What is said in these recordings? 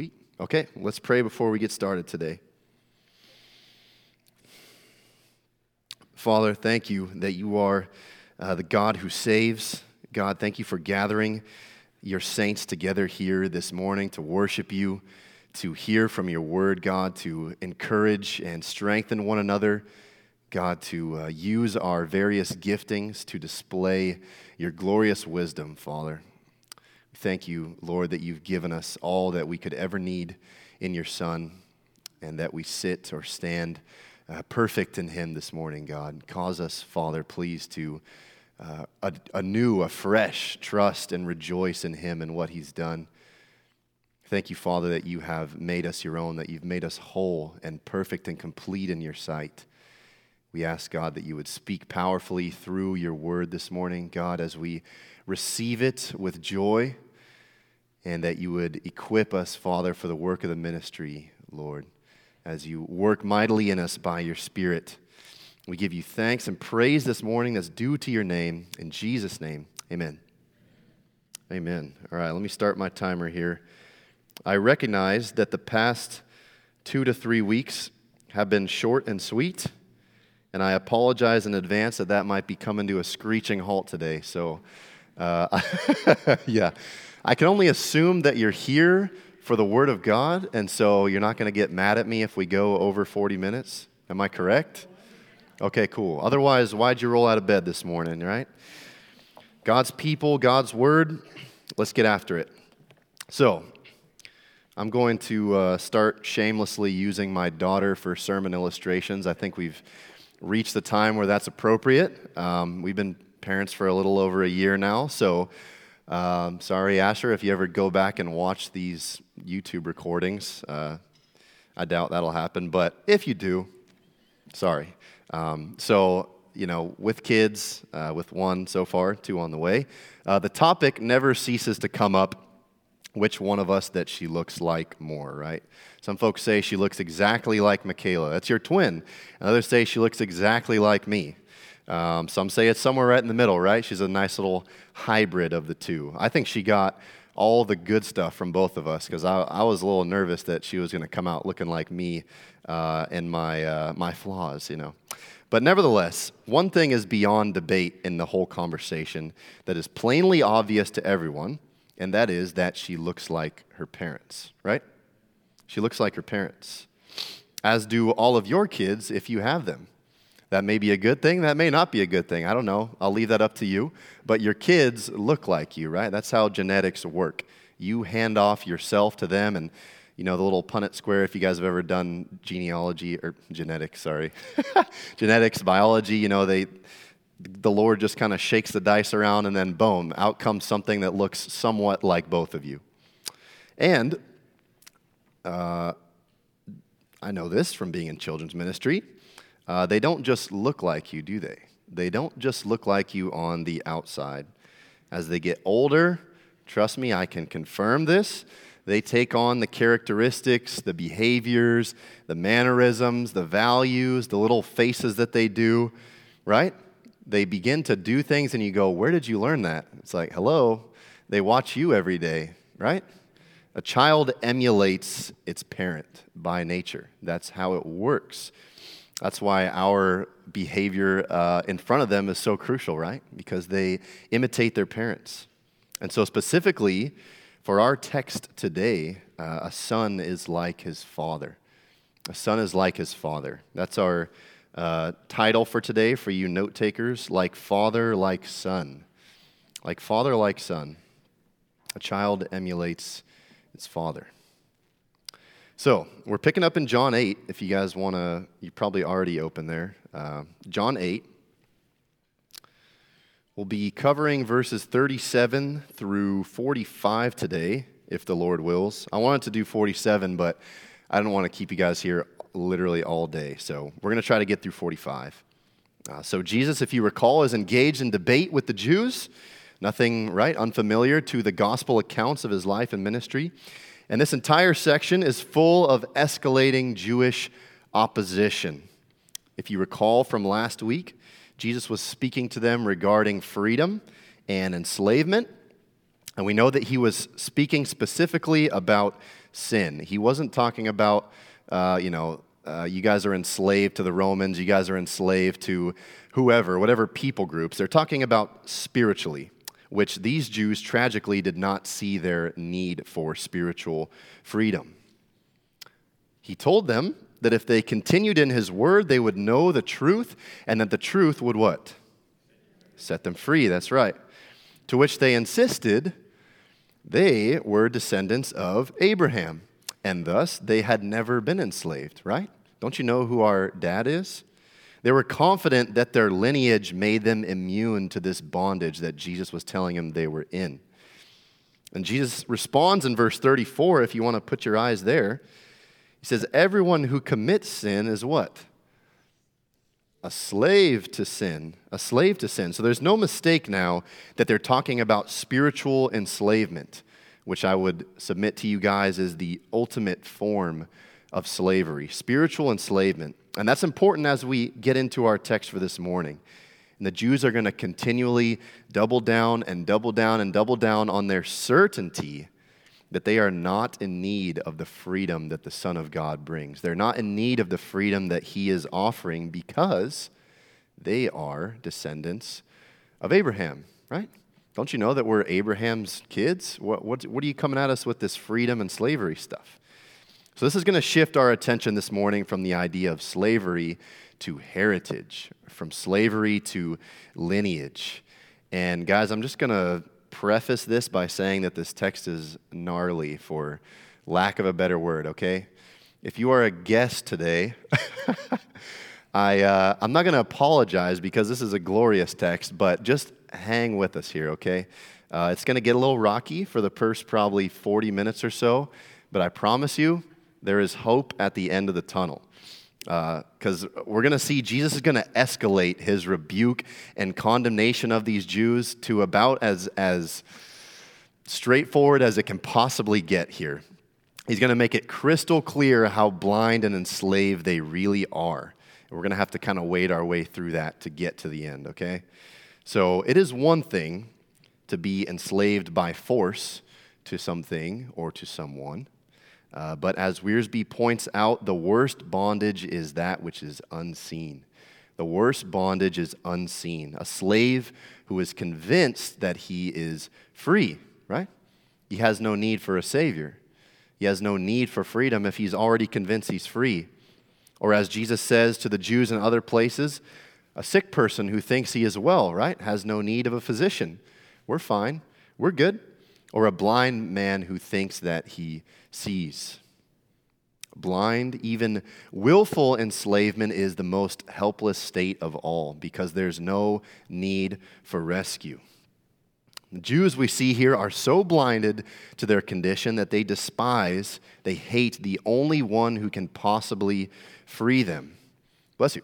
Sweet. Okay, let's pray before we get started today. Father, thank you that you are uh, the God who saves. God, thank you for gathering your saints together here this morning to worship you, to hear from your word, God, to encourage and strengthen one another. God, to uh, use our various giftings to display your glorious wisdom, Father. Thank you, Lord, that you've given us all that we could ever need in your Son, and that we sit or stand uh, perfect in Him this morning, God. Cause us, Father, please, to uh, a, anew, afresh, trust and rejoice in Him and what He's done. Thank you, Father, that you have made us your own, that you've made us whole and perfect and complete in your sight. We ask, God, that you would speak powerfully through your word this morning, God, as we receive it with joy, and that you would equip us, Father, for the work of the ministry, Lord as you work mightily in us by your Spirit. We give you thanks and praise this morning that's due to your name. In Jesus' name, amen. Amen. All right, let me start my timer here. I recognize that the past two to three weeks have been short and sweet, and I apologize in advance that that might be coming to a screeching halt today. So, uh, yeah, I can only assume that you're here for the Word of God, and so you're not going to get mad at me if we go over 40 minutes. Am I correct? Okay, cool. Otherwise, why'd you roll out of bed this morning, right? God's people, God's Word, let's get after it. So, I'm going to uh, start shamelessly using my daughter for sermon illustrations. I think we've reached the time where that's appropriate. Um, we've been parents for a little over a year now, so um, sorry, Asher, if you ever go back and watch these YouTube recordings, uh, I doubt that'll happen. But if you do, sorry. Um, so, you know, with kids, uh, with one so far, two on the way, uh, the topic never ceases to come up which one of us that she looks like more, right? Some folks say she looks exactly like Michaela. That's your twin. others say she looks exactly like me. Um, some say it's somewhere right in the middle, right? She's a nice little hybrid of the two. I think she got all the good stuff from both of us because I, I, was a little nervous that she was going to come out looking like me uh, and my, uh, my flaws, you know. But nevertheless, one thing is beyond debate in the whole conversation that is plainly obvious to everyone, and that is that she looks like her parents, right? She looks like her parents, as do all of your kids if you have them. That may be a good thing, that may not be a good thing. I don't know. I'll leave that up to you. But your kids look like you, right? That's how genetics work. You hand off yourself to them, and you know the little Punnett square. If you guys have ever done genealogy or genetics, sorry, genetics, biology, you know they the Lord just kind of shakes the dice around, and then boom, out comes something that looks somewhat like both of you. And uh, I know this from being in children's ministry. Uh, they don't just look like you, do they? They don't just look like you on the outside. As they get older, trust me, I can confirm this. They take on the characteristics, the behaviors, the mannerisms, the values, the little faces that they do, right? They begin to do things, and you go, Where did you learn that? It's like, Hello, they watch you every day, right? A child emulates its parent by nature. That's how it works. That's why our behavior uh, in front of them is so crucial, right? Because they imitate their parents. And so, specifically, for our text today, uh, a son is like his father. A son is like his father. That's our uh, title for today for you note takers like father, like son. Like father, like son. A child emulates its father. So we're picking up in John 8. If you guys want to, you probably already open there. Uh, John 8. We'll be covering verses 37 through 45 today, if the Lord wills. I wanted to do 47, but I don't want to keep you guys here literally all day. So we're going to try to get through 45. Uh, so Jesus, if you recall, is engaged in debate with the Jews. Nothing, right, unfamiliar to the gospel accounts of his life and ministry. And this entire section is full of escalating Jewish opposition. If you recall from last week, Jesus was speaking to them regarding freedom and enslavement. And we know that he was speaking specifically about sin. He wasn't talking about, uh, you know, uh, you guys are enslaved to the Romans, you guys are enslaved to whoever, whatever people groups. They're talking about spiritually, which these Jews tragically did not see their need for spiritual freedom. He told them that if they continued in his word, they would know the truth, and that the truth would what? Set them free, that's right. To which they insisted they were descendants of Abraham, and thus they had never been enslaved, right? Don't you know who our dad is? They were confident that their lineage made them immune to this bondage that Jesus was telling them they were in. And Jesus responds in verse 34, if you want to put your eyes there. He says, Everyone who commits sin is what? A slave to sin. A slave to sin. So there's no mistake now that they're talking about spiritual enslavement, which I would submit to you guys is the ultimate form of slavery, spiritual enslavement. And that's important as we get into our text for this morning. And the Jews are going to continually double down and double down and double down on their certainty that they are not in need of the freedom that the Son of God brings. They're not in need of the freedom that He is offering because they are descendants of Abraham, right? Don't you know that we're Abraham's kids? What, what, what are you coming at us with this freedom and slavery stuff? So, this is going to shift our attention this morning from the idea of slavery to heritage, from slavery to lineage. And, guys, I'm just going to preface this by saying that this text is gnarly, for lack of a better word, okay? If you are a guest today, I, uh, I'm not going to apologize because this is a glorious text, but just hang with us here, okay? Uh, it's going to get a little rocky for the first probably 40 minutes or so, but I promise you, there is hope at the end of the tunnel because uh, we're going to see Jesus is going to escalate his rebuke and condemnation of these Jews to about as, as straightforward as it can possibly get here. He's going to make it crystal clear how blind and enslaved they really are. And we're going to have to kind of wade our way through that to get to the end, okay? So it is one thing to be enslaved by force to something or to someone. Uh, but as Wiersbe points out, the worst bondage is that which is unseen. The worst bondage is unseen. A slave who is convinced that he is free, right? He has no need for a savior. He has no need for freedom if he's already convinced he's free. Or as Jesus says to the Jews in other places, a sick person who thinks he is well, right, has no need of a physician. We're fine. We're good or a blind man who thinks that he sees. Blind, even willful enslavement is the most helpless state of all because there's no need for rescue. The Jews we see here are so blinded to their condition that they despise, they hate the only one who can possibly free them. Bless you.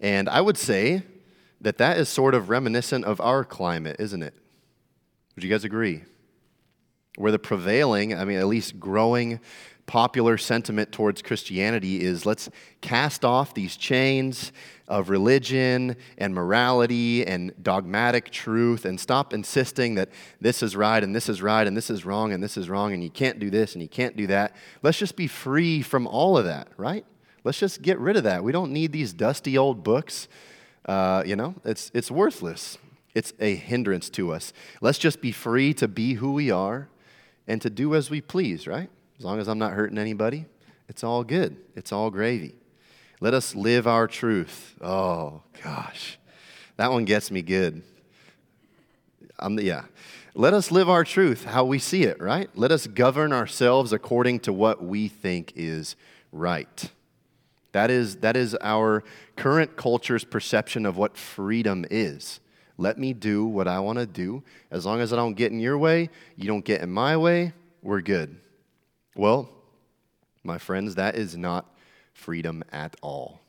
And I would say that that is sort of reminiscent of our climate, isn't it? Would you guys agree? Where the prevailing, I mean, at least growing popular sentiment towards Christianity is let's cast off these chains of religion and morality and dogmatic truth and stop insisting that this is right and this is right and this is wrong and this is wrong and you can't do this and you can't do that. Let's just be free from all of that, right? Let's just get rid of that. We don't need these dusty old books. Uh, you know, it's, it's worthless. It's a hindrance to us. Let's just be free to be who we are and to do as we please, right? As long as I'm not hurting anybody, it's all good. It's all gravy. Let us live our truth. Oh, gosh. That one gets me good. I'm the, yeah. Let us live our truth how we see it, right? Let us govern ourselves according to what we think is right. That is, that is our current culture's perception of what freedom is. Let me do what I want to do. As long as I don't get in your way, you don't get in my way, we're good. Well, my friends, that is not freedom at all.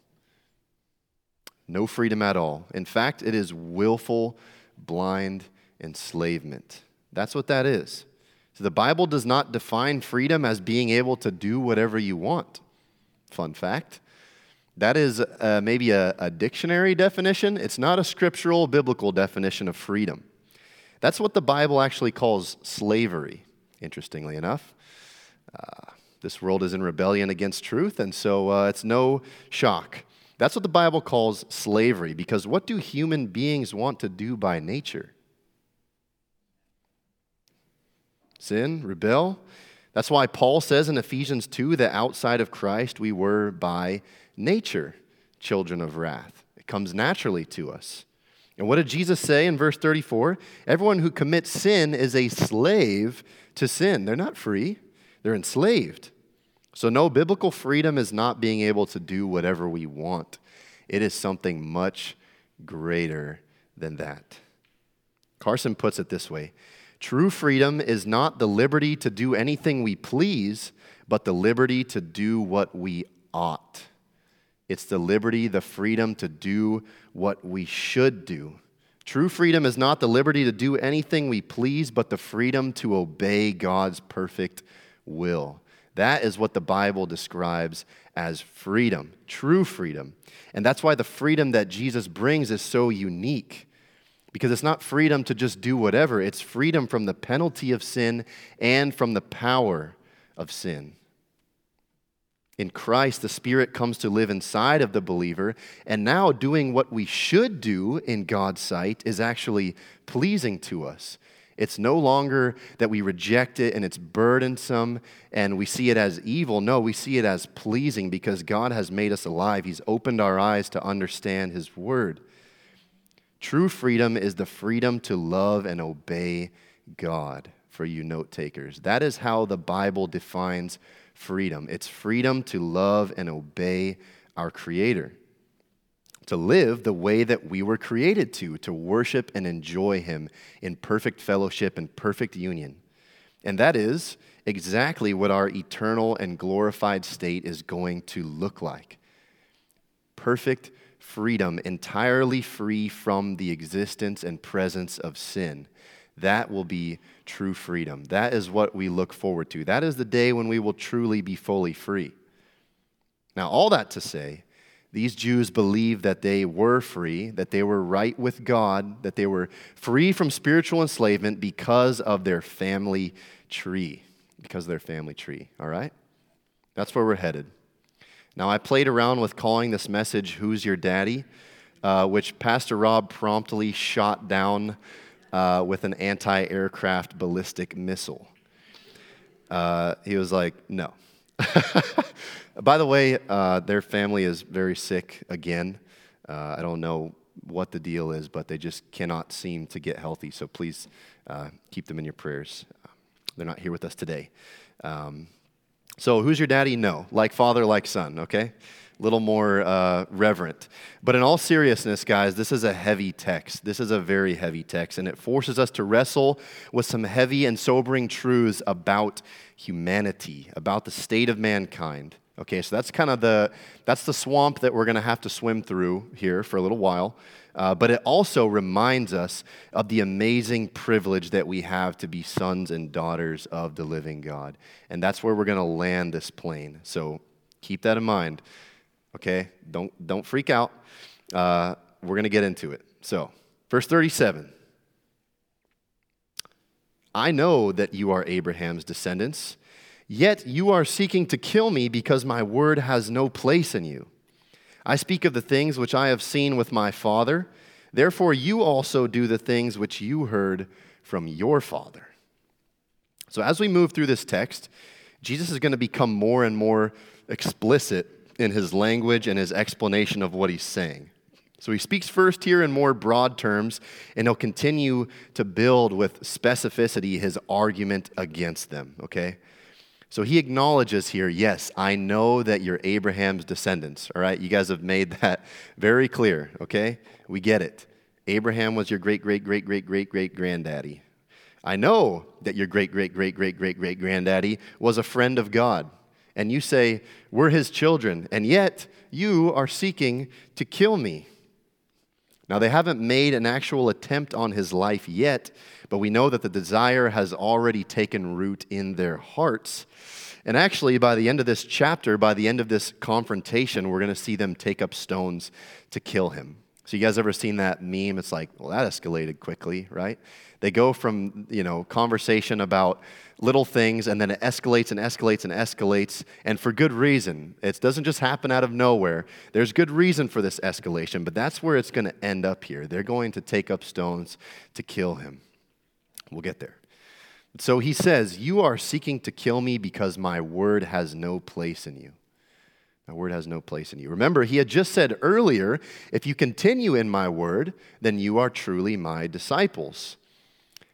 No freedom at all. In fact, it is willful, blind enslavement. That's what that is. So the Bible does not define freedom as being able to do whatever you want. Fun fact. That is uh, maybe a, a dictionary definition. It's not a scriptural, biblical definition of freedom. That's what the Bible actually calls slavery, interestingly enough. Uh, This world is in rebellion against truth, and so uh, it's no shock. That's what the Bible calls slavery, because what do human beings want to do by nature? Sin, rebel. That's why Paul says in Ephesians 2 that outside of Christ we were by nature children of wrath. It comes naturally to us. And what did Jesus say in verse 34? Everyone who commits sin is a slave to sin. They're not free, they're enslaved. So, no, biblical freedom is not being able to do whatever we want, it is something much greater than that. Carson puts it this way True freedom is not the liberty to do anything we please, but the liberty to do what we ought. It's the liberty, the freedom to do what we should do. True freedom is not the liberty to do anything we please, but the freedom to obey God's perfect will. That is what the Bible describes as freedom, true freedom. And that's why the freedom that Jesus brings is so unique. Because it's not freedom to just do whatever, it's freedom from the penalty of sin and from the power of sin. In Christ, the Spirit comes to live inside of the believer, and now doing what we should do in God's sight is actually pleasing to us. It's no longer that we reject it and it's burdensome and we see it as evil. No, we see it as pleasing because God has made us alive. He's opened our eyes to understand His Word. True freedom is the freedom to love and obey God, for you note takers. That is how the Bible defines freedom. It's freedom to love and obey our Creator, to live the way that we were created to, to worship and enjoy Him in perfect fellowship and perfect union. And that is exactly what our eternal and glorified state is going to look like perfect freedom, entirely free from the existence and presence of sin. That will be true freedom. That is what we look forward to. That is the day when we will truly be fully free. Now, all that to say, these Jews believed that they were free, that they were right with God, that they were free from spiritual enslavement because of their family tree. Because of their family tree, all right? That's where we're headed. Now, I played around with calling this message, Who's Your Daddy? Uh, which Pastor Rob promptly shot down uh, with an anti aircraft ballistic missile. Uh, he was like, no. By the way, uh, their family is very sick again. Uh, I don't know what the deal is, but they just cannot seem to get healthy. So please uh, keep them in your prayers. They're not here with us today. Um, so, who's your daddy? No. Like father, like son, okay? A little more uh, reverent. But in all seriousness, guys, this is a heavy text. This is a very heavy text, and it forces us to wrestle with some heavy and sobering truths about humanity, about the state of mankind. Okay, so that's kind of the that's the swamp that we're going to have to swim through here for a little while. Uh, but it also reminds us of the amazing privilege that we have to be sons and daughters of the living God. And that's where we're going to land this plane. So keep that in mind okay? Don't, don't freak out. Uh, we're going to get into it. So, verse 37 I know that you are Abraham's descendants, yet you are seeking to kill me because my word has no place in you. I speak of the things which I have seen with my father. Therefore, you also do the things which you heard from your father. So, as we move through this text, Jesus is going to become more and more explicit in his language and his explanation of what he's saying. So he speaks first here in more broad terms, and he'll continue to build with specificity his argument against them, okay? So he acknowledges here, yes, I know that you're Abraham's descendants, all right? You guys have made that very clear, okay? We get it. Abraham was your great, great, great, great, great, great granddaddy. I know that your great, great, great, great, great, great granddaddy was a friend of God and you say, We're his children, and yet you are seeking to kill me. Now, they haven't made an actual attempt on his life yet, but we know that the desire has already taken root in their hearts. And actually, by the end of this chapter, by the end of this confrontation, we're going to see them take up stones to kill him. So you guys ever seen that meme? It's like, well, that escalated quickly, right? They go from, you know, conversation about little things and then it escalates and escalates and escalates and for good reason. It doesn't just happen out of nowhere. There's good reason for this escalation, but that's where it's going to end up here. They're going to take up stones to kill him. We'll get there. So he says, You are seeking to kill me because my word has no place in you. My word has no place in you. Remember, he had just said earlier, If you continue in my word, then you are truly my disciples.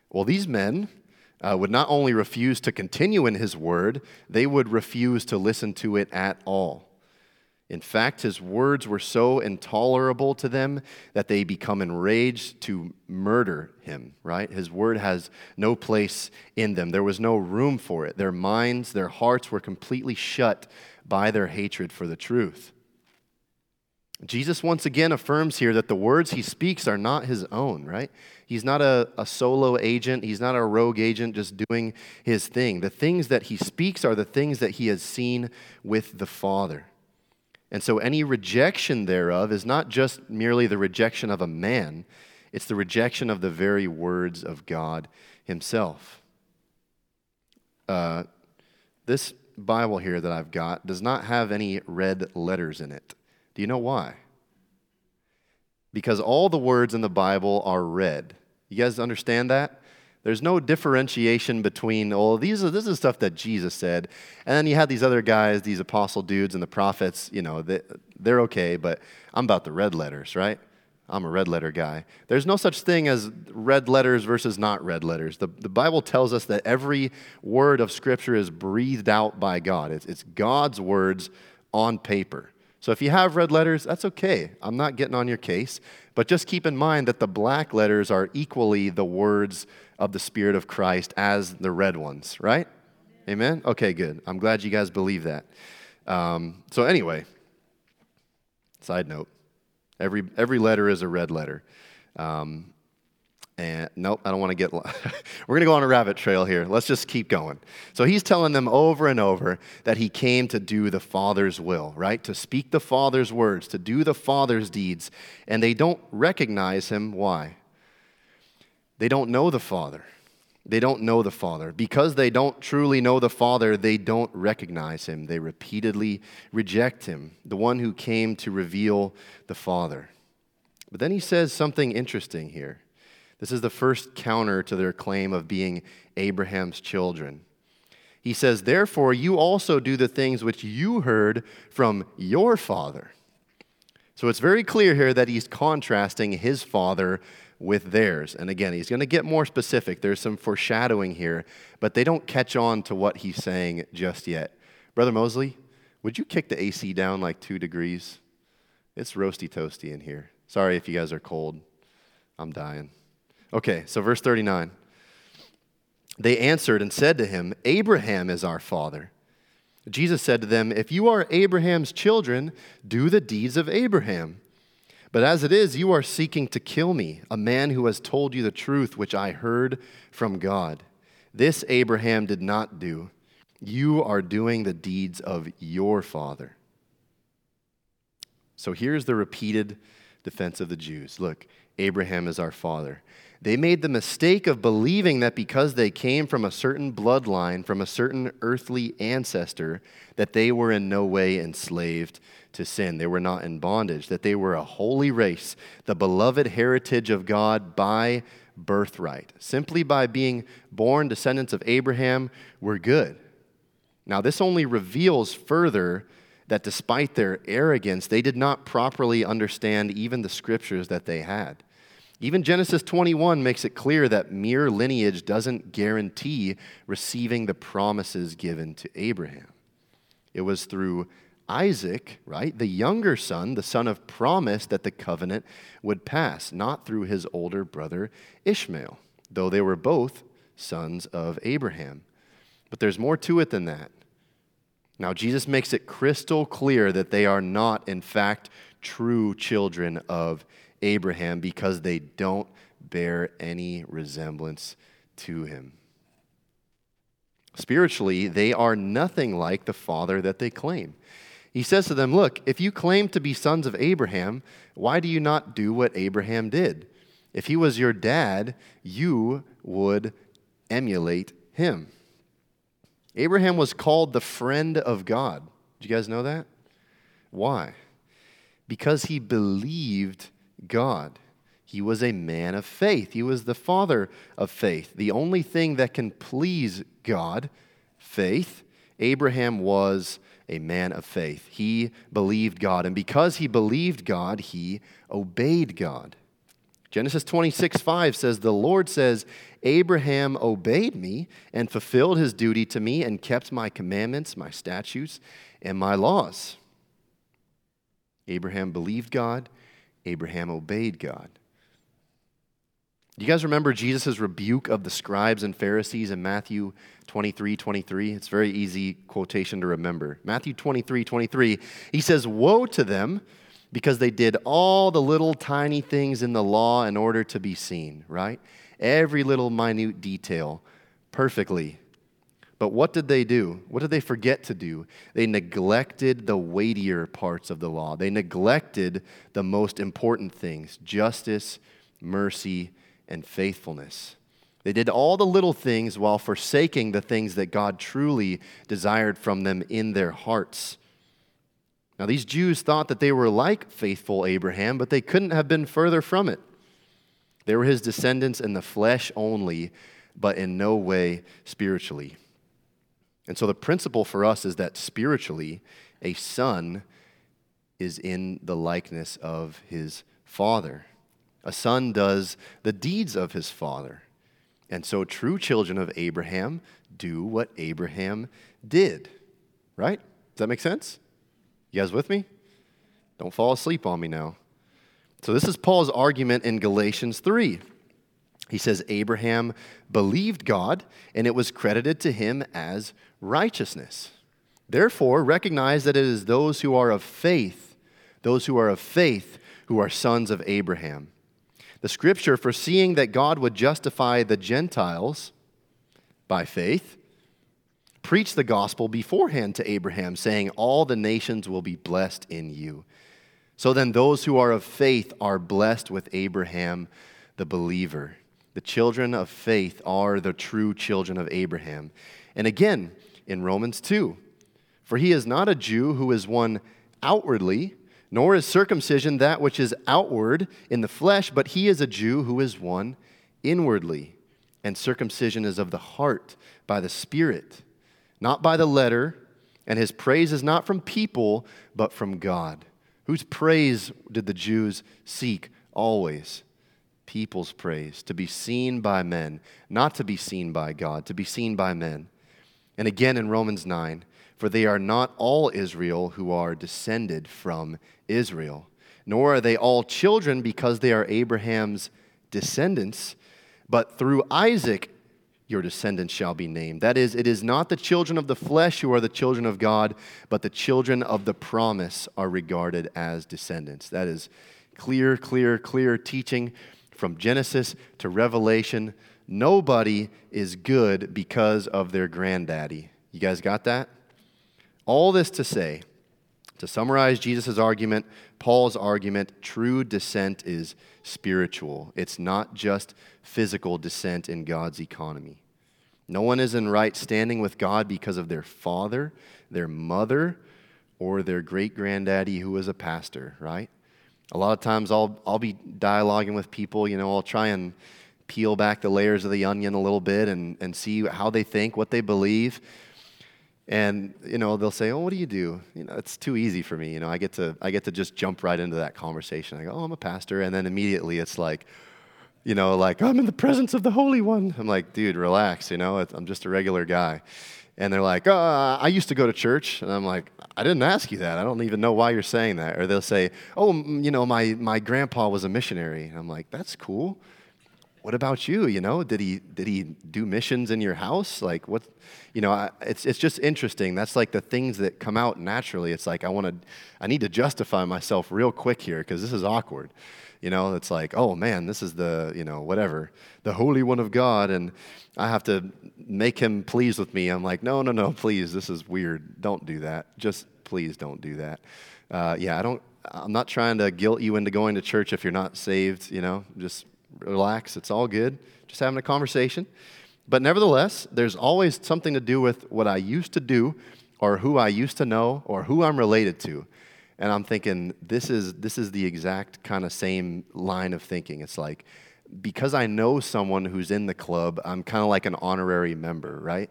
Well, these men uh, would not only refuse to continue in his word, they would refuse to listen to it at all. In fact, his words were so intolerable to them that they become enraged to murder him, right? His word has no place in them. There was no room for it. Their minds, their hearts were completely shut by their hatred for the truth. Jesus once again affirms here that the words he speaks are not his own, right? He's not a, a solo agent. He's not a rogue agent just doing his thing. The things that he speaks are the things that he has seen with the Father. And so any rejection thereof is not just merely the rejection of a man, it's the rejection of the very words of God Himself. Uh, this Bible here that I've got does not have any red letters in it. Do you know why? Because all the words in the Bible are red. You guys understand that? There's no differentiation between, oh, these are, this is stuff that Jesus said. And then you have these other guys, these apostle dudes and the prophets, you know, they, they're okay, but I'm about the red letters, right? I'm a red letter guy. There's no such thing as red letters versus not red letters. The, the Bible tells us that every word of Scripture is breathed out by God, it's, it's God's words on paper. So if you have red letters, that's okay. I'm not getting on your case. But just keep in mind that the black letters are equally the words of the Spirit of Christ as the red ones, right? Amen? Okay, good. I'm glad you guys believe that. Um, so, anyway, side note every, every letter is a red letter. Um, and nope, I don't want to get. We're going to go on a rabbit trail here. Let's just keep going. So he's telling them over and over that he came to do the Father's will, right? To speak the Father's words, to do the Father's deeds. And they don't recognize him. Why? They don't know the Father. They don't know the Father. Because they don't truly know the Father, they don't recognize him. They repeatedly reject him, the one who came to reveal the Father. But then he says something interesting here. This is the first counter to their claim of being Abraham's children. He says, Therefore, you also do the things which you heard from your father. So it's very clear here that he's contrasting his father with theirs. And again, he's going to get more specific. There's some foreshadowing here, but they don't catch on to what he's saying just yet. Brother Mosley, would you kick the AC down like two degrees? It's roasty toasty in here. Sorry if you guys are cold. I'm dying. Okay, so verse 39. They answered and said to him, Abraham is our father. Jesus said to them, If you are Abraham's children, do the deeds of Abraham. But as it is, you are seeking to kill me, a man who has told you the truth which I heard from God. This Abraham did not do. You are doing the deeds of your father. So here's the repeated defense of the Jews. Look, Abraham is our father. They made the mistake of believing that because they came from a certain bloodline, from a certain earthly ancestor, that they were in no way enslaved to sin. They were not in bondage, that they were a holy race, the beloved heritage of God by birthright. Simply by being born descendants of Abraham, we're good. Now, this only reveals further that despite their arrogance, they did not properly understand even the scriptures that they had. Even Genesis 21 makes it clear that mere lineage doesn't guarantee receiving the promises given to Abraham. It was through Isaac, right, the younger son, the son of promise, that the covenant would pass, not through his older brother Ishmael, though they were both sons of Abraham. But there's more to it than that. Now, Jesus makes it crystal clear that they are not, in fact, true children of Abraham because they don't bear any resemblance to him. Spiritually, they are nothing like the father that they claim. He says to them, Look, if you claim to be sons of Abraham, why do you not do what Abraham did? If he was your dad, you would emulate him. Abraham was called the friend of God. Did you guys know that? Why? Because he believed God. He was a man of faith. He was the father of faith. The only thing that can please God, faith, Abraham was a man of faith. He believed God. And because he believed God, he obeyed God. Genesis 26, 5 says, The Lord says, Abraham obeyed me and fulfilled his duty to me and kept my commandments, my statutes, and my laws. Abraham believed God, Abraham obeyed God. You guys remember Jesus' rebuke of the scribes and Pharisees in Matthew 23 23? It's a very easy quotation to remember. Matthew 23 23, he says, Woe to them because they did all the little tiny things in the law in order to be seen, right? Every little minute detail perfectly. But what did they do? What did they forget to do? They neglected the weightier parts of the law. They neglected the most important things justice, mercy, and faithfulness. They did all the little things while forsaking the things that God truly desired from them in their hearts. Now, these Jews thought that they were like faithful Abraham, but they couldn't have been further from it. They were his descendants in the flesh only, but in no way spiritually. And so the principle for us is that spiritually, a son is in the likeness of his father. A son does the deeds of his father. And so true children of Abraham do what Abraham did. Right? Does that make sense? You guys with me? Don't fall asleep on me now. So, this is Paul's argument in Galatians 3. He says, Abraham believed God, and it was credited to him as righteousness. Therefore, recognize that it is those who are of faith, those who are of faith, who are sons of Abraham. The scripture, foreseeing that God would justify the Gentiles by faith, preached the gospel beforehand to Abraham, saying, All the nations will be blessed in you. So then, those who are of faith are blessed with Abraham, the believer. The children of faith are the true children of Abraham. And again, in Romans 2, for he is not a Jew who is one outwardly, nor is circumcision that which is outward in the flesh, but he is a Jew who is one inwardly. And circumcision is of the heart by the Spirit not by the letter, and his praise is not from people, but from God. Whose praise did the Jews seek always? People's praise, to be seen by men, not to be seen by God, to be seen by men. And again in Romans 9, for they are not all Israel who are descended from Israel, nor are they all children because they are Abraham's descendants, but through Isaac your descendants shall be named. That is, it is not the children of the flesh who are the children of God, but the children of the promise are regarded as descendants. That is clear, clear, clear teaching from Genesis to Revelation. Nobody is good because of their granddaddy. You guys got that? All this to say, to summarize Jesus' argument, Paul's argument, true descent is spiritual. It's not just physical descent in God's economy. No one is in right standing with God because of their father, their mother, or their great granddaddy who was a pastor, right? A lot of times I'll, I'll be dialoguing with people, you know, I'll try and peel back the layers of the onion a little bit and, and see how they think, what they believe. And, you know, they'll say, oh, what do you do? You know, it's too easy for me. You know, I get to, I get to just jump right into that conversation. I go, oh, I'm a pastor. And then immediately it's like, you know, like, I'm in the presence of the Holy One. I'm like, dude, relax, you know, I'm just a regular guy. And they're like, uh, I used to go to church. And I'm like, I didn't ask you that. I don't even know why you're saying that. Or they'll say, oh, you know, my, my grandpa was a missionary. And I'm like, that's cool what about you? You know, did he did he do missions in your house? Like what? You know, I, it's it's just interesting. That's like the things that come out naturally. It's like I want to, I need to justify myself real quick here because this is awkward. You know, it's like, oh man, this is the you know whatever, the Holy One of God, and I have to make him pleased with me. I'm like, no, no, no, please, this is weird. Don't do that. Just please don't do that. Uh, yeah, I don't. I'm not trying to guilt you into going to church if you're not saved. You know, just relax. It's all good. Just having a conversation. But nevertheless, there's always something to do with what I used to do, or who I used to know, or who I'm related to. And I'm thinking, this is this is the exact kind of same line of thinking. It's like because I know someone who's in the club, I'm kind of like an honorary member, right?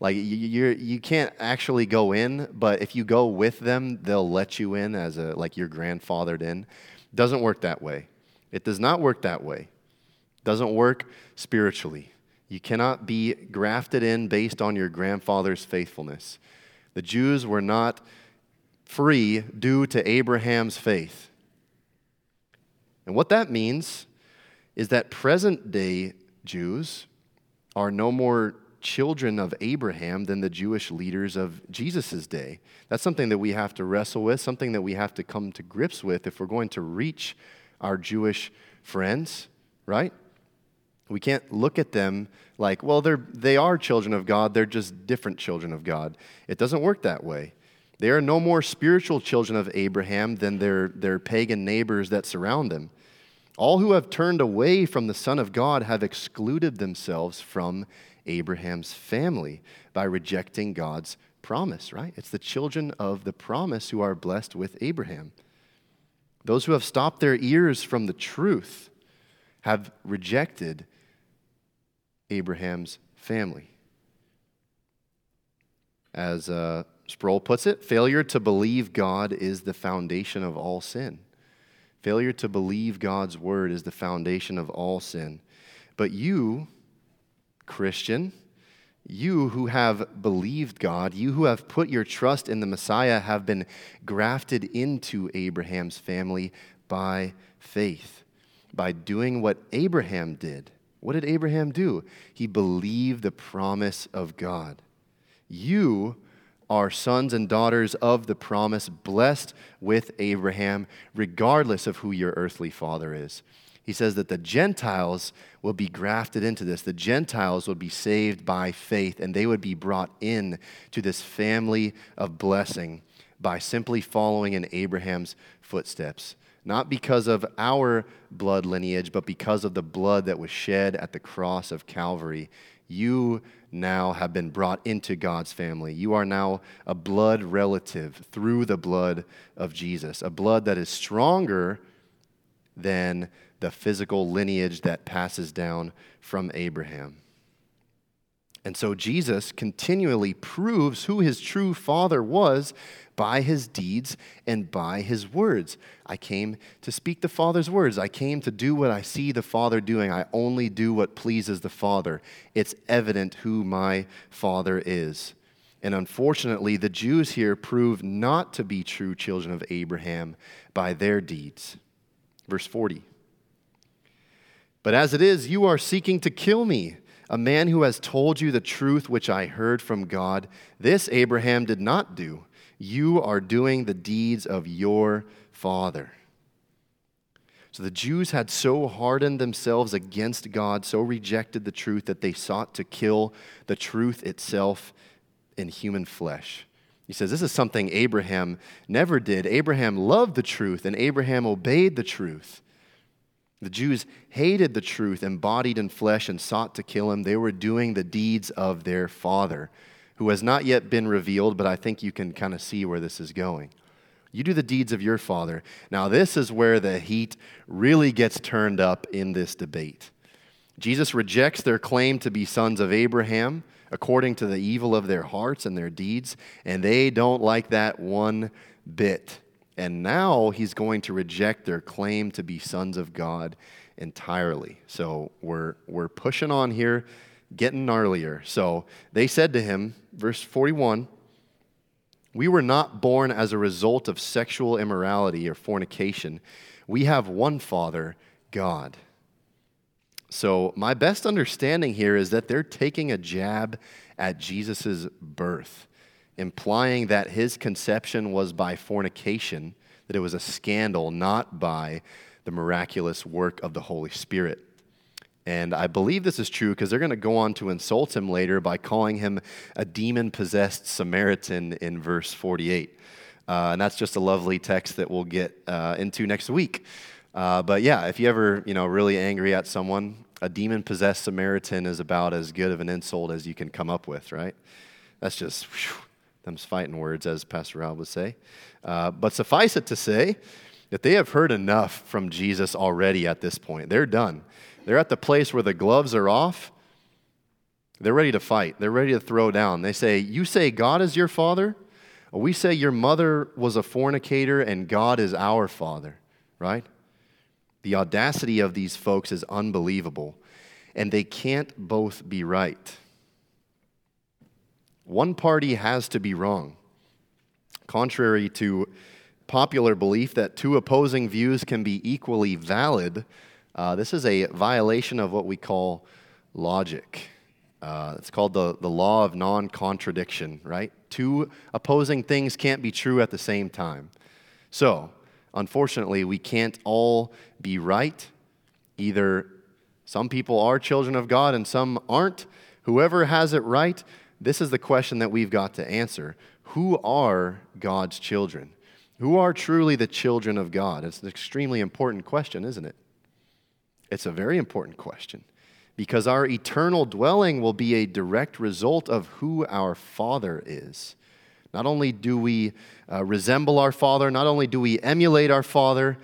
Like you, you're, you can't actually go in, but if you go with them, they'll let you in as a like you're grandfathered in. Doesn't work that way. It does not work that way. Doesn't work spiritually. You cannot be grafted in based on your grandfather's faithfulness. The Jews were not free due to Abraham's faith. And what that means is that present day Jews are no more children of Abraham than the Jewish leaders of Jesus' day. That's something that we have to wrestle with, something that we have to come to grips with if we're going to reach our Jewish friends, right? We can't look at them like, well, they're, they are children of God, they're just different children of God. It doesn't work that way. They are no more spiritual children of Abraham than their, their pagan neighbors that surround them. All who have turned away from the Son of God have excluded themselves from Abraham's family by rejecting God's promise, right? It's the children of the promise who are blessed with Abraham. Those who have stopped their ears from the truth have rejected Abraham's family. As uh, Sproul puts it, failure to believe God is the foundation of all sin. Failure to believe God's word is the foundation of all sin. But you, Christian, you who have believed God, you who have put your trust in the Messiah, have been grafted into Abraham's family by faith, by doing what Abraham did. What did Abraham do? He believed the promise of God. You are sons and daughters of the promise, blessed with Abraham, regardless of who your earthly father is. He says that the Gentiles will be grafted into this. The Gentiles will be saved by faith, and they would be brought in to this family of blessing by simply following in Abraham's footsteps. Not because of our blood lineage, but because of the blood that was shed at the cross of Calvary. You now have been brought into God's family. You are now a blood relative through the blood of Jesus, a blood that is stronger than the physical lineage that passes down from Abraham. And so Jesus continually proves who his true father was by his deeds and by his words. I came to speak the Father's words. I came to do what I see the Father doing. I only do what pleases the Father. It's evident who my Father is. And unfortunately, the Jews here prove not to be true children of Abraham by their deeds. Verse 40. But as it is, you are seeking to kill me, a man who has told you the truth which I heard from God. This Abraham did not do. You are doing the deeds of your father. So the Jews had so hardened themselves against God, so rejected the truth, that they sought to kill the truth itself in human flesh. He says this is something Abraham never did. Abraham loved the truth, and Abraham obeyed the truth. The Jews hated the truth embodied in flesh and sought to kill him. They were doing the deeds of their father who has not yet been revealed, but I think you can kind of see where this is going. You do the deeds of your father. Now, this is where the heat really gets turned up in this debate. Jesus rejects their claim to be sons of Abraham according to the evil of their hearts and their deeds, and they don't like that one bit. And now he's going to reject their claim to be sons of God entirely. So we're, we're pushing on here getting gnarlier. So they said to him, verse 41, We were not born as a result of sexual immorality or fornication. We have one Father, God. So, my best understanding here is that they're taking a jab at Jesus' birth, implying that his conception was by fornication, that it was a scandal, not by the miraculous work of the Holy Spirit. And I believe this is true because they're going to go on to insult him later by calling him a demon possessed Samaritan in verse 48. Uh, and that's just a lovely text that we'll get uh, into next week. Uh, but yeah, if you ever, you know, really angry at someone, a demon possessed Samaritan is about as good of an insult as you can come up with, right? That's just whew, them's fighting words, as Pastor Rob would say. Uh, but suffice it to say that they have heard enough from Jesus already at this point. They're done. They're at the place where the gloves are off. They're ready to fight. They're ready to throw down. They say, You say God is your father? We say your mother was a fornicator and God is our father, right? The audacity of these folks is unbelievable, and they can't both be right. One party has to be wrong. Contrary to popular belief that two opposing views can be equally valid, uh, this is a violation of what we call logic. Uh, it's called the, the law of non contradiction, right? Two opposing things can't be true at the same time. So, unfortunately, we can't all be right. Either some people are children of God and some aren't. Whoever has it right, this is the question that we've got to answer. Who are God's children? Who are truly the children of God? It's an extremely important question, isn't it? It's a very important question because our eternal dwelling will be a direct result of who our Father is. Not only do we uh, resemble our Father, not only do we emulate our Father,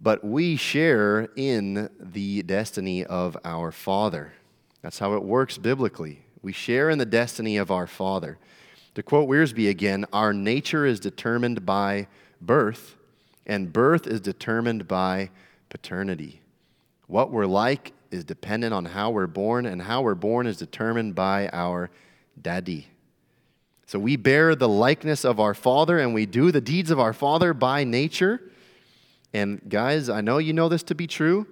but we share in the destiny of our Father. That's how it works biblically. We share in the destiny of our Father. To quote Wiersbe again, our nature is determined by birth, and birth is determined by paternity. What we're like is dependent on how we're born, and how we're born is determined by our daddy. So we bear the likeness of our Father, and we do the deeds of our Father by nature. And guys, I know you know this to be true.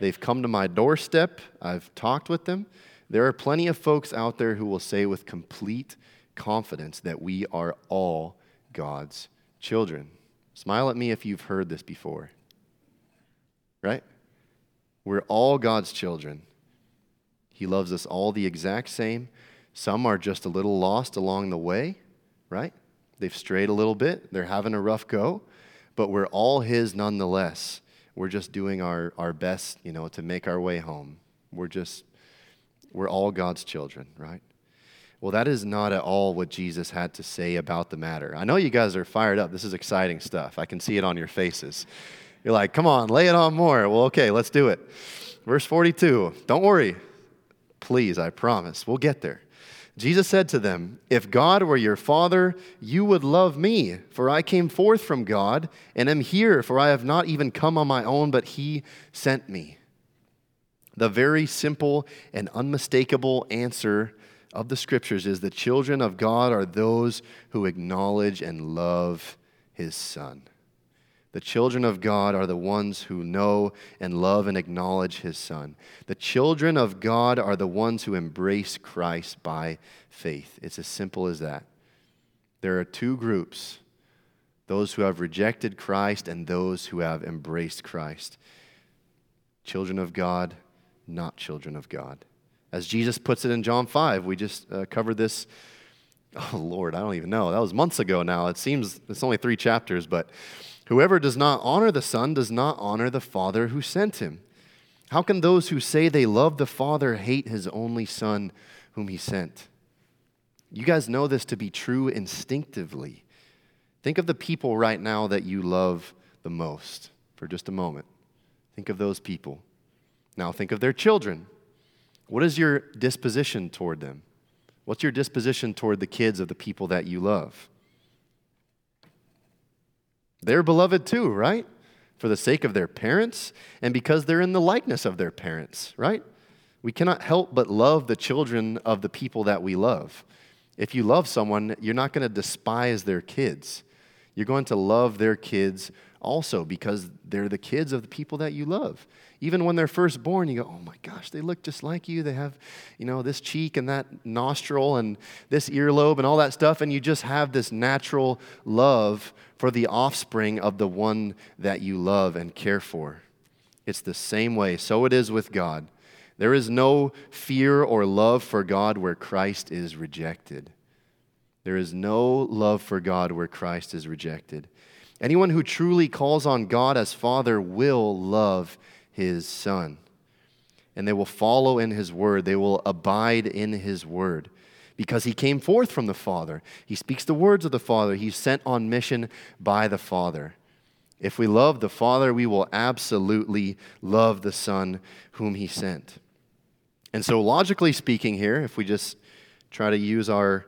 They've come to my doorstep, I've talked with them. There are plenty of folks out there who will say with complete confidence that we are all God's children. Smile at me if you've heard this before. Right? We're all God's children. He loves us all the exact same. Some are just a little lost along the way, right? They've strayed a little bit, they're having a rough go, but we're all His nonetheless. We're just doing our, our best, you know, to make our way home. We're just, we're all God's children, right? Well, that is not at all what Jesus had to say about the matter. I know you guys are fired up. This is exciting stuff. I can see it on your faces. You're like, come on, lay it on more. Well, okay, let's do it. Verse 42. Don't worry. Please, I promise. We'll get there. Jesus said to them, If God were your Father, you would love me, for I came forth from God, and am here, for I have not even come on my own, but He sent me. The very simple and unmistakable answer of the Scriptures is the children of God are those who acknowledge and love His Son. The children of God are the ones who know and love and acknowledge his Son. The children of God are the ones who embrace Christ by faith. It's as simple as that. There are two groups those who have rejected Christ and those who have embraced Christ. Children of God, not children of God. As Jesus puts it in John 5, we just uh, covered this. Oh, Lord, I don't even know. That was months ago now. It seems it's only three chapters, but Whoever does not honor the Son does not honor the Father who sent him. How can those who say they love the Father hate his only Son whom he sent? You guys know this to be true instinctively. Think of the people right now that you love the most for just a moment. Think of those people. Now think of their children. What is your disposition toward them? What's your disposition toward the kids of the people that you love? They're beloved too, right? For the sake of their parents and because they're in the likeness of their parents, right? We cannot help but love the children of the people that we love. If you love someone, you're not going to despise their kids. You're going to love their kids also because they're the kids of the people that you love. Even when they're first born, you go, oh my gosh, they look just like you. They have, you know, this cheek and that nostril and this earlobe and all that stuff. And you just have this natural love for the offspring of the one that you love and care for. It's the same way. So it is with God. There is no fear or love for God where Christ is rejected. There is no love for God where Christ is rejected. Anyone who truly calls on God as Father will love his Son. And they will follow in his word, they will abide in his word because he came forth from the Father. He speaks the words of the Father. He's sent on mission by the Father. If we love the Father, we will absolutely love the Son whom he sent. And so, logically speaking, here, if we just try to use our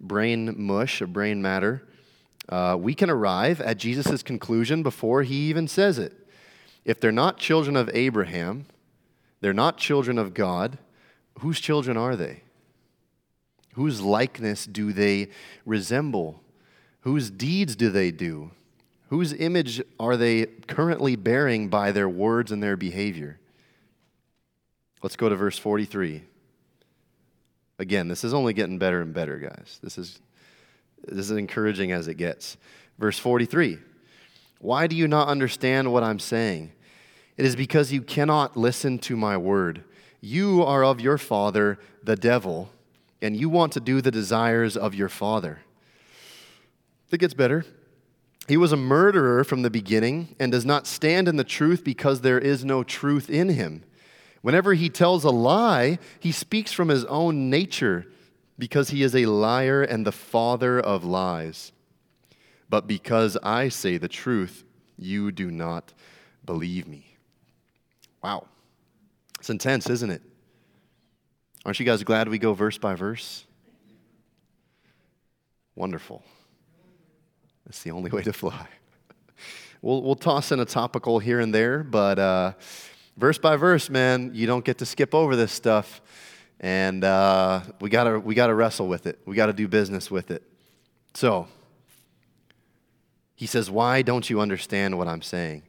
brain mush or brain matter, uh, we can arrive at Jesus' conclusion before he even says it. If they're not children of Abraham, they're not children of God, whose children are they? Whose likeness do they resemble? Whose deeds do they do? Whose image are they currently bearing by their words and their behavior? Let's go to verse 43. Again, this is only getting better and better, guys. This is, this is encouraging as it gets. Verse 43 Why do you not understand what I'm saying? It is because you cannot listen to my word. You are of your father, the devil and you want to do the desires of your father. It gets better. He was a murderer from the beginning and does not stand in the truth because there is no truth in him. Whenever he tells a lie, he speaks from his own nature because he is a liar and the father of lies. But because I say the truth, you do not believe me. Wow. It's intense, isn't it? Aren't you guys glad we go verse by verse? Wonderful. That's the only way to fly. We'll, we'll toss in a topical here and there, but uh, verse by verse, man, you don't get to skip over this stuff. And uh, we got we gotta wrestle with it, we got to do business with it. So, he says, Why don't you understand what I'm saying?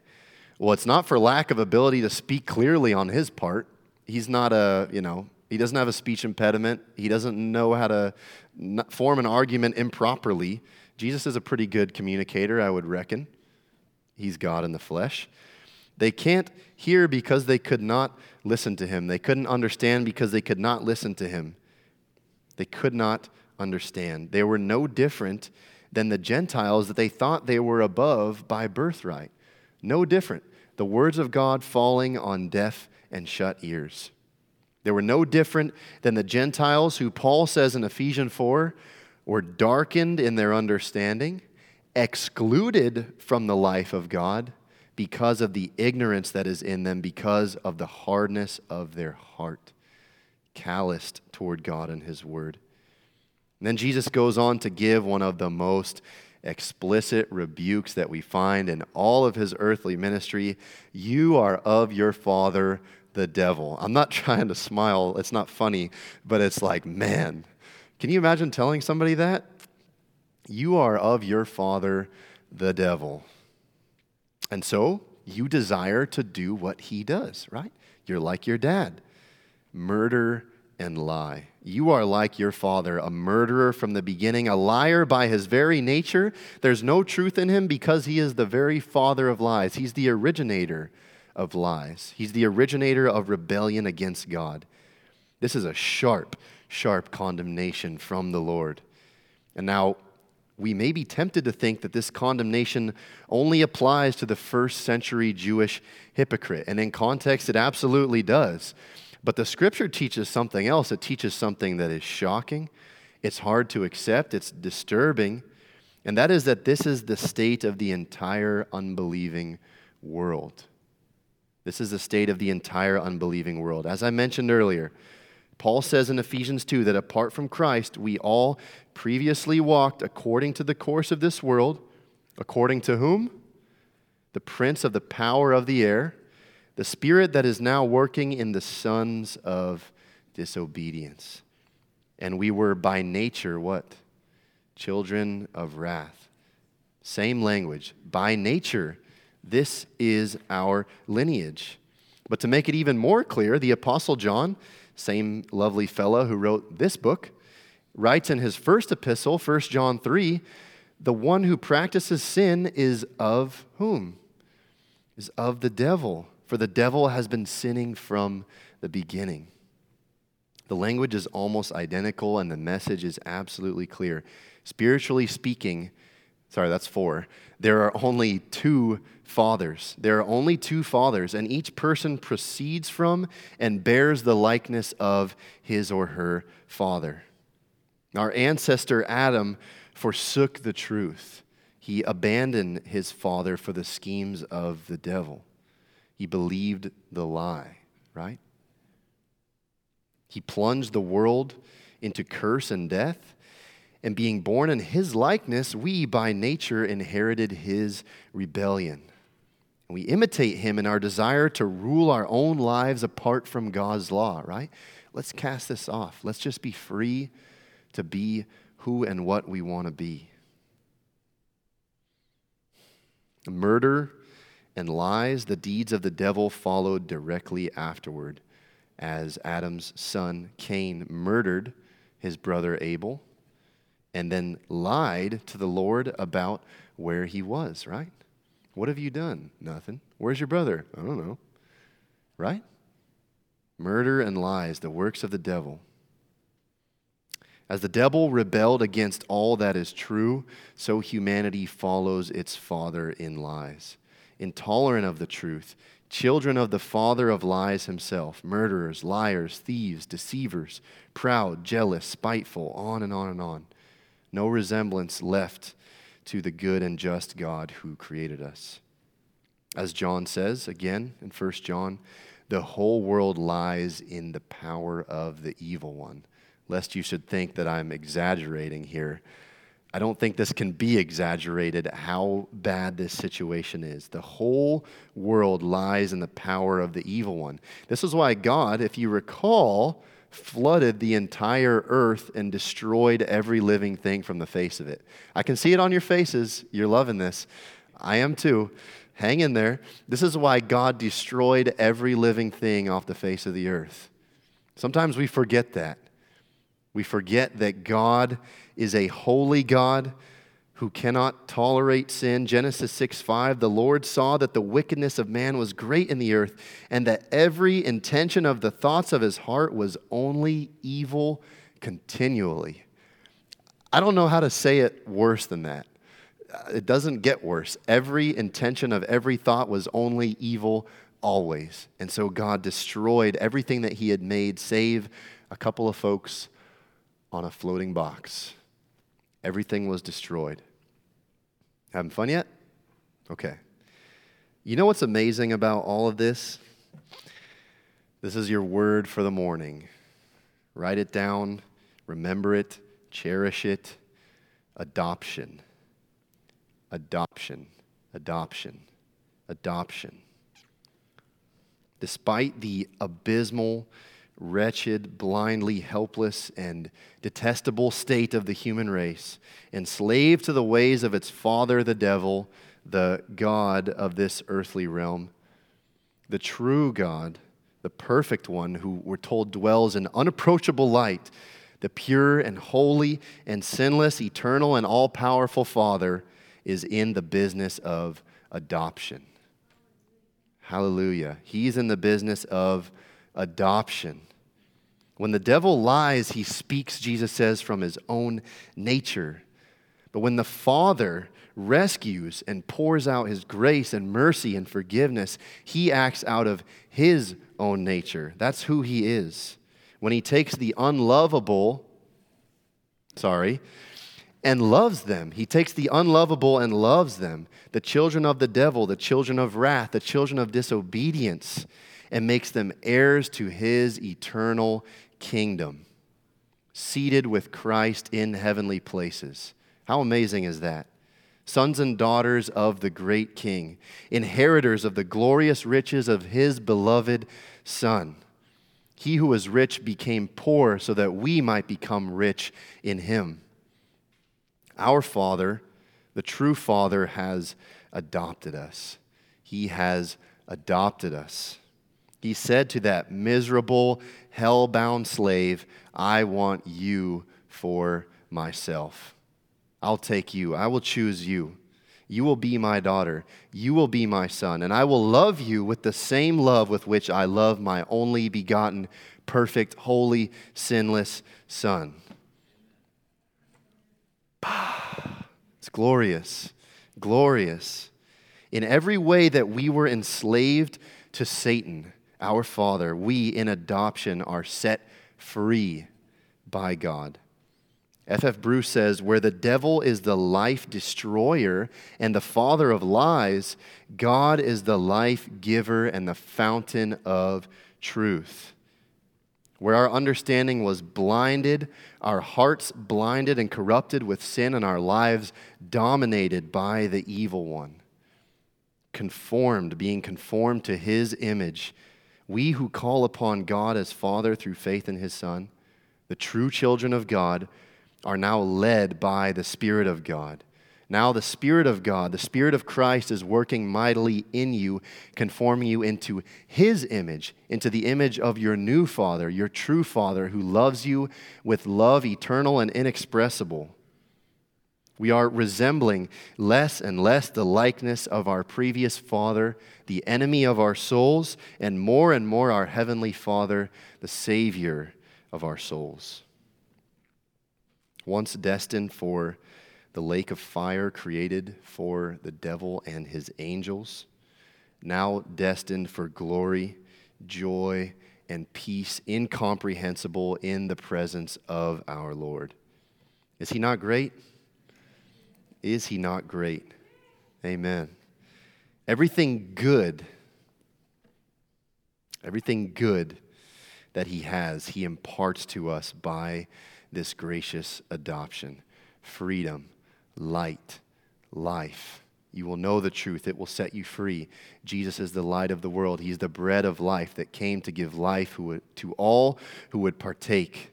Well, it's not for lack of ability to speak clearly on his part. He's not a, you know, he doesn't have a speech impediment. He doesn't know how to form an argument improperly. Jesus is a pretty good communicator, I would reckon. He's God in the flesh. They can't hear because they could not listen to him. They couldn't understand because they could not listen to him. They could not understand. They were no different than the Gentiles that they thought they were above by birthright. No different. The words of God falling on deaf and shut ears. They were no different than the Gentiles who Paul says in Ephesians 4 were darkened in their understanding, excluded from the life of God because of the ignorance that is in them, because of the hardness of their heart, calloused toward God and His Word. And then Jesus goes on to give one of the most explicit rebukes that we find in all of his earthly ministry. You are of your father, the devil. I'm not trying to smile, it's not funny, but it's like, man, can you imagine telling somebody that? You are of your father, the devil. And so you desire to do what he does, right? You're like your dad murder and lie. You are like your father, a murderer from the beginning, a liar by his very nature. There's no truth in him because he is the very father of lies. He's the originator of lies. He's the originator of rebellion against God. This is a sharp, sharp condemnation from the Lord. And now, we may be tempted to think that this condemnation only applies to the first century Jewish hypocrite. And in context, it absolutely does. But the scripture teaches something else. It teaches something that is shocking, it's hard to accept, it's disturbing. And that is that this is the state of the entire unbelieving world. This is the state of the entire unbelieving world. As I mentioned earlier, Paul says in Ephesians 2 that apart from Christ, we all previously walked according to the course of this world, according to whom? The prince of the power of the air, the spirit that is now working in the sons of disobedience. And we were by nature what? Children of wrath. Same language. By nature, this is our lineage. But to make it even more clear, the Apostle John, same lovely fellow who wrote this book, writes in his first epistle, 1 John 3, the one who practices sin is of whom? Is of the devil, for the devil has been sinning from the beginning. The language is almost identical, and the message is absolutely clear. Spiritually speaking, sorry, that's four. There are only two fathers. There are only two fathers, and each person proceeds from and bears the likeness of his or her father. Our ancestor Adam forsook the truth. He abandoned his father for the schemes of the devil. He believed the lie, right? He plunged the world into curse and death. And being born in his likeness, we by nature inherited his rebellion. We imitate him in our desire to rule our own lives apart from God's law, right? Let's cast this off. Let's just be free to be who and what we want to be. Murder and lies, the deeds of the devil followed directly afterward as Adam's son Cain murdered his brother Abel and then lied to the Lord about where he was, right? What have you done? Nothing. Where's your brother? I don't know. Right? Murder and lies, the works of the devil. As the devil rebelled against all that is true, so humanity follows its father in lies. Intolerant of the truth, children of the father of lies himself, murderers, liars, thieves, deceivers, proud, jealous, spiteful, on and on and on. No resemblance left to the good and just God who created us. As John says again in 1 John, the whole world lies in the power of the evil one. Lest you should think that I'm exaggerating here. I don't think this can be exaggerated how bad this situation is. The whole world lies in the power of the evil one. This is why God, if you recall, flooded the entire earth and destroyed every living thing from the face of it. I can see it on your faces. You're loving this. I am too. Hang in there. This is why God destroyed every living thing off the face of the earth. Sometimes we forget that. We forget that God is a holy God who cannot tolerate sin. Genesis 6 5, the Lord saw that the wickedness of man was great in the earth, and that every intention of the thoughts of his heart was only evil continually. I don't know how to say it worse than that. It doesn't get worse. Every intention of every thought was only evil always. And so God destroyed everything that he had made, save a couple of folks on a floating box. Everything was destroyed. Having fun yet? Okay. You know what's amazing about all of this? This is your word for the morning. Write it down, remember it, cherish it. Adoption. Adoption. Adoption. Adoption. Despite the abysmal wretched, blindly helpless, and detestable state of the human race, enslaved to the ways of its father, the devil, the God of this earthly realm. The true God, the perfect one who we're told dwells in unapproachable light, the pure and holy and sinless, eternal and all powerful Father, is in the business of adoption. Hallelujah. He's in the business of adoption. When the devil lies, he speaks, Jesus says, from his own nature. But when the Father rescues and pours out his grace and mercy and forgiveness, he acts out of his own nature. That's who he is. When he takes the unlovable, sorry, and loves them. He takes the unlovable and loves them, the children of the devil, the children of wrath, the children of disobedience, and makes them heirs to his eternal kingdom, seated with Christ in heavenly places. How amazing is that? Sons and daughters of the great King, inheritors of the glorious riches of his beloved Son. He who was rich became poor so that we might become rich in him. Our Father, the true Father, has adopted us. He has adopted us. He said to that miserable, hell bound slave, I want you for myself. I'll take you. I will choose you. You will be my daughter. You will be my son. And I will love you with the same love with which I love my only begotten, perfect, holy, sinless Son. It's glorious, glorious. In every way that we were enslaved to Satan, our Father, we in adoption are set free by God. F.F. Bruce says, Where the devil is the life destroyer and the father of lies, God is the life giver and the fountain of truth. Where our understanding was blinded, our hearts blinded and corrupted with sin, and our lives dominated by the evil one. Conformed, being conformed to his image, we who call upon God as Father through faith in his Son, the true children of God, are now led by the Spirit of God. Now, the Spirit of God, the Spirit of Christ, is working mightily in you, conforming you into His image, into the image of your new Father, your true Father, who loves you with love eternal and inexpressible. We are resembling less and less the likeness of our previous Father, the enemy of our souls, and more and more our Heavenly Father, the Savior of our souls once destined for the lake of fire created for the devil and his angels, now destined for glory, joy, and peace incomprehensible in the presence of our Lord. Is he not great? Is he not great? Amen. Everything good, everything good that he has, he imparts to us by this gracious adoption freedom, light, life. You will know the truth. It will set you free. Jesus is the light of the world. He's the bread of life that came to give life to all who would partake.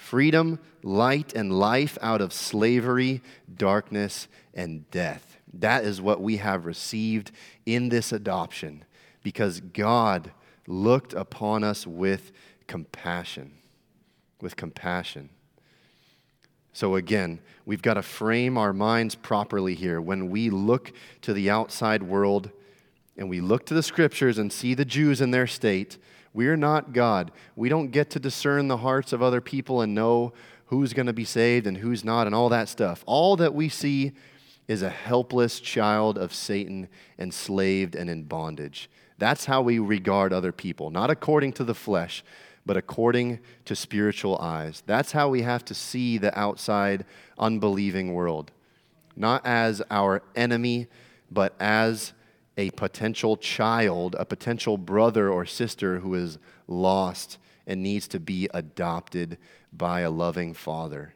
Freedom, light, and life out of slavery, darkness, and death. That is what we have received in this adoption because God looked upon us with compassion. With compassion. So, again, we've got to frame our minds properly here. When we look to the outside world and we look to the scriptures and see the Jews in their state, we're not God. We don't get to discern the hearts of other people and know who's going to be saved and who's not and all that stuff. All that we see is a helpless child of Satan, enslaved and in bondage. That's how we regard other people, not according to the flesh, but according to spiritual eyes. That's how we have to see the outside, unbelieving world. Not as our enemy, but as a potential child, a potential brother or sister who is lost and needs to be adopted by a loving father.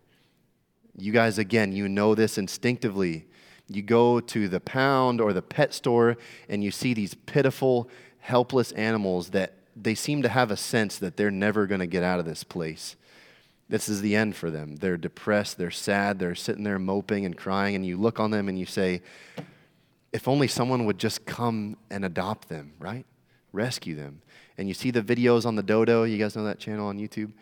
You guys, again, you know this instinctively. You go to the pound or the pet store and you see these pitiful, helpless animals that they seem to have a sense that they're never going to get out of this place. This is the end for them. They're depressed, they're sad, they're sitting there moping and crying, and you look on them and you say, if only someone would just come and adopt them, right? Rescue them. And you see the videos on the Dodo, you guys know that channel on YouTube?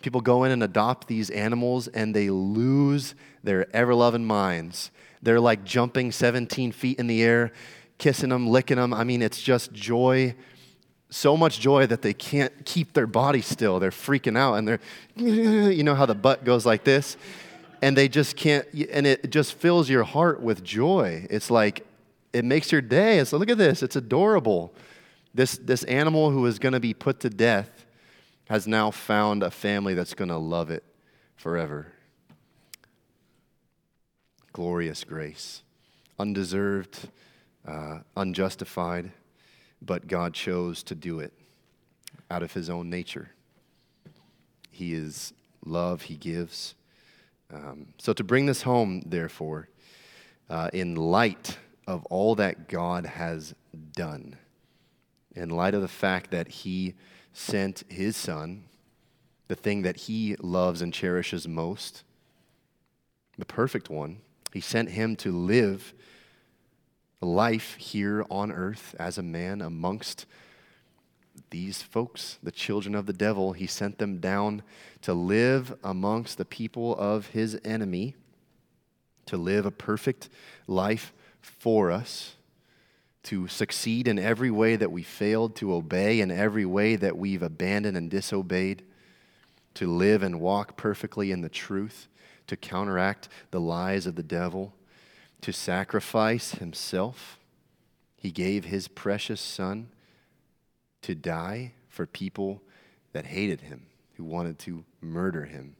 People go in and adopt these animals and they lose their ever loving minds. They're like jumping 17 feet in the air, kissing them, licking them. I mean, it's just joy so much joy that they can't keep their body still. They're freaking out and they're, you know how the butt goes like this? And they just can't, and it just fills your heart with joy. It's like, it makes your day. It's look at this, it's adorable. This, this animal who is going to be put to death has now found a family that's going to love it forever. Glorious grace, undeserved, uh, unjustified but God chose to do it out of his own nature. He is love, he gives. Um, so, to bring this home, therefore, uh, in light of all that God has done, in light of the fact that he sent his son, the thing that he loves and cherishes most, the perfect one, he sent him to live life here on earth as a man amongst these folks, the children of the devil. He sent them down to live amongst the people of his enemy, to live a perfect life for us, to succeed in every way that we failed, to obey in every way that we've abandoned and disobeyed, to live and walk perfectly in the truth, to counteract the lies of the devil, to sacrifice himself. He gave his precious son to die for people that hated him, who wanted to murder him.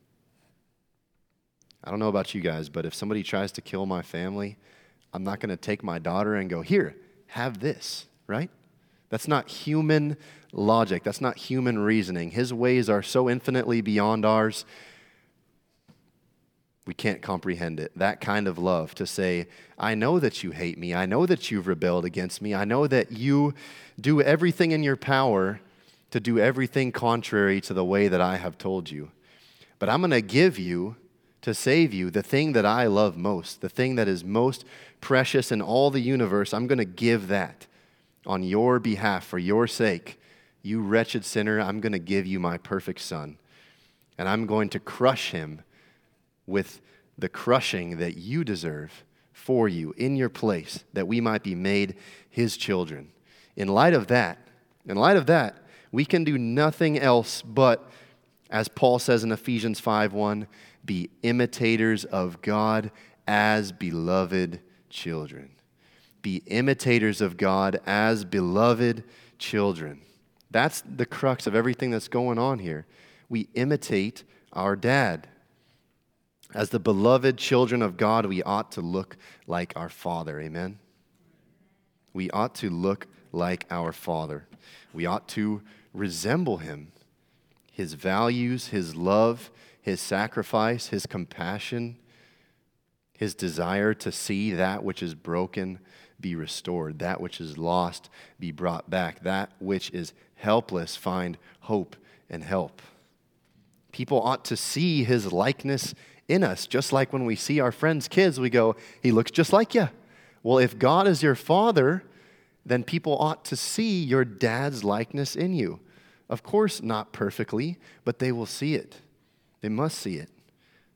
I don't know about you guys, but if somebody tries to kill my family, I'm not going to take my daughter and go, Here, have this, right? That's not human logic. That's not human reasoning. His ways are so infinitely beyond ours, we can't comprehend it. That kind of love to say, I know that you hate me. I know that you've rebelled against me. I know that you do everything in your power to do everything contrary to the way that I have told you. But I'm going to give you, to save you, the thing that I love most, the thing that is most precious in all the universe. I'm going to give that on your behalf for your sake. You wretched sinner, I'm going to give you my perfect son. And I'm going to crush him with the crushing that you deserve for you in your place, that we might be made his children. In light of that, in light of that, we can do nothing else but, as Paul says in Ephesians 5:1, be imitators of God as beloved children. Be imitators of God as beloved children. That's the crux of everything that's going on here. We imitate our dad. As the beloved children of God, we ought to look like our Father. Amen? We ought to look like our Father. We ought to resemble him. His values, his love, his sacrifice, his compassion, his desire to see that which is broken be restored, that which is lost be brought back, that which is helpless find hope and help. People ought to see his likeness in us, just like when we see our friends' kids, we go, he looks just like you. Well, if God is your father, then people ought to see your dad's likeness in you. Of course, not perfectly, but they will see it. They must see it,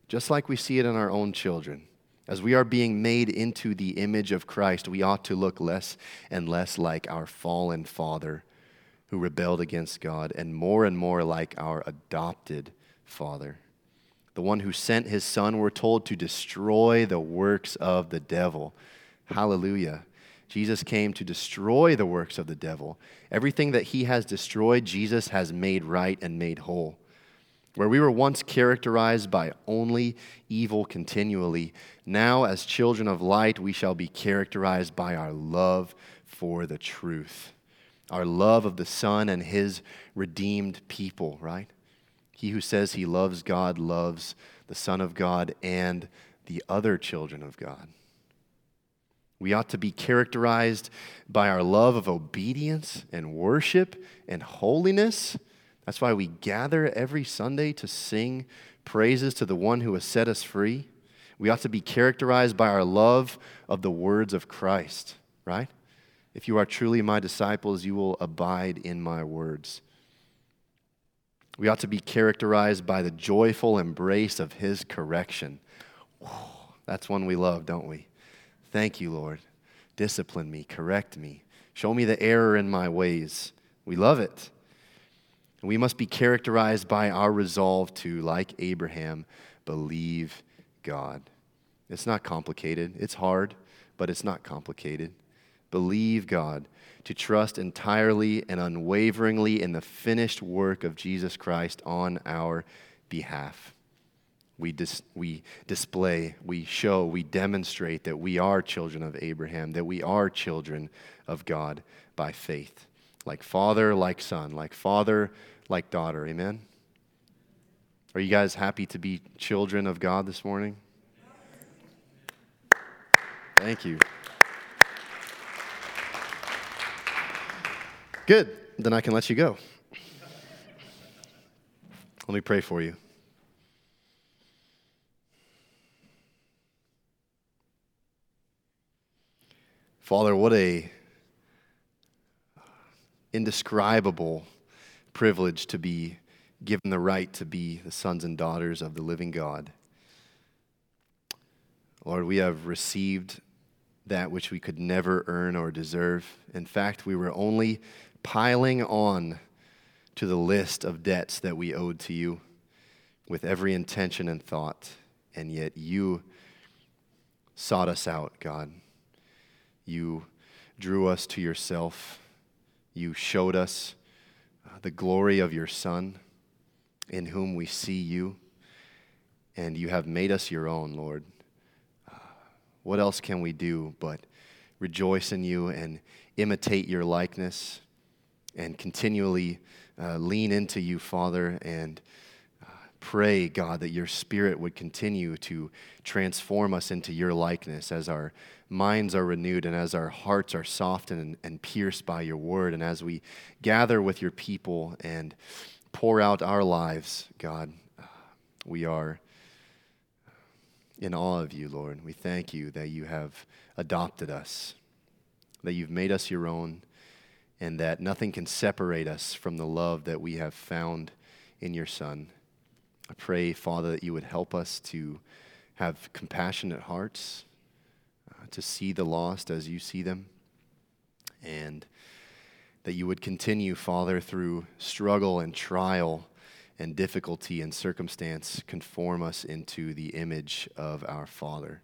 just like we see it in our own children. As we are being made into the image of Christ, we ought to look less and less like our fallen father who rebelled against God, and more and more like our adopted father. The one who sent his son, we're told, to destroy the works of the devil. Hallelujah. Jesus came to destroy the works of the devil. Everything that he has destroyed, Jesus has made right and made whole. Where we were once characterized by only evil continually, now as children of light, we shall be characterized by our love for the truth, our love of the Son and his redeemed people, right? He who says he loves God loves the Son of God and the other children of God. We ought to be characterized by our love of obedience and worship and holiness. That's why we gather every Sunday to sing praises to the one who has set us free. We ought to be characterized by our love of the words of Christ, right? If you are truly my disciples, you will abide in my words. We ought to be characterized by the joyful embrace of his correction. That's one we love, don't we? Thank you, Lord. Discipline me, correct me, show me the error in my ways. We love it. We must be characterized by our resolve to, like Abraham, believe God. It's not complicated. It's hard, but it's not complicated. Believe God, to trust entirely and unwaveringly in the finished work of Jesus Christ on our behalf we, dis- we display, we show, we demonstrate that we are children of Abraham, that we are children of God by faith. Like father, like son, like father, like daughter. Amen? Are you guys happy to be children of God this morning? Thank you. Good. Then I can let you go. Let me pray for you. Father, what a indescribable privilege to be given the right to be the sons and daughters of the living God. Lord, we have received that which we could never earn or deserve. In fact, we were only piling on to the list of debts that we owed to you with every intention and thought. And yet you sought us out, God. You drew us to yourself. You showed us uh, the glory of your Son, in whom we see you. And you have made us your own, Lord. Uh, what else can we do but rejoice in you and imitate your likeness and continually uh, lean into you, Father, and pray, God, that your Spirit would continue to transform us into your likeness as our minds are renewed and as our hearts are softened and, and pierced by your word, and as we gather with your people and pour out our lives, God, uh, we are in awe of you, Lord. We thank you that you have adopted us, that you've made us your own, and that nothing can separate us from the love that we have found in your Son. I pray, Father, that you would help us to have compassionate hearts, uh, to see the lost as you see them, and that you would continue, Father, through struggle and trial and difficulty and circumstance, conform us into the image of our Father.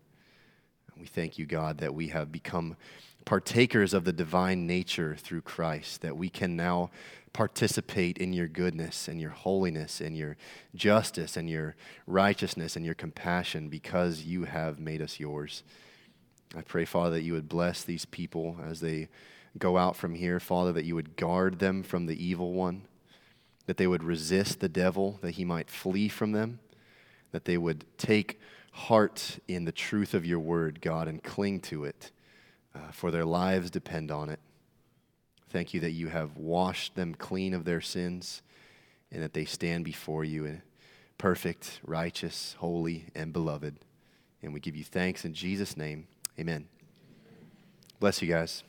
We thank you, God, that we have become partakers of the divine nature through Christ, that we can now participate in your goodness and your holiness and your justice and your righteousness and your compassion because you have made us yours. I pray, Father, that you would bless these people as they go out from here, Father, that you would guard them from the evil one, that they would resist the devil, that he might flee from them, that they would take heart in the truth of your word, God, and cling to it, uh, for their lives depend on it. Thank you that you have washed them clean of their sins and that they stand before you eh, perfect, righteous, holy, and beloved. And we give you thanks in Jesus' name. Amen. Bless you guys.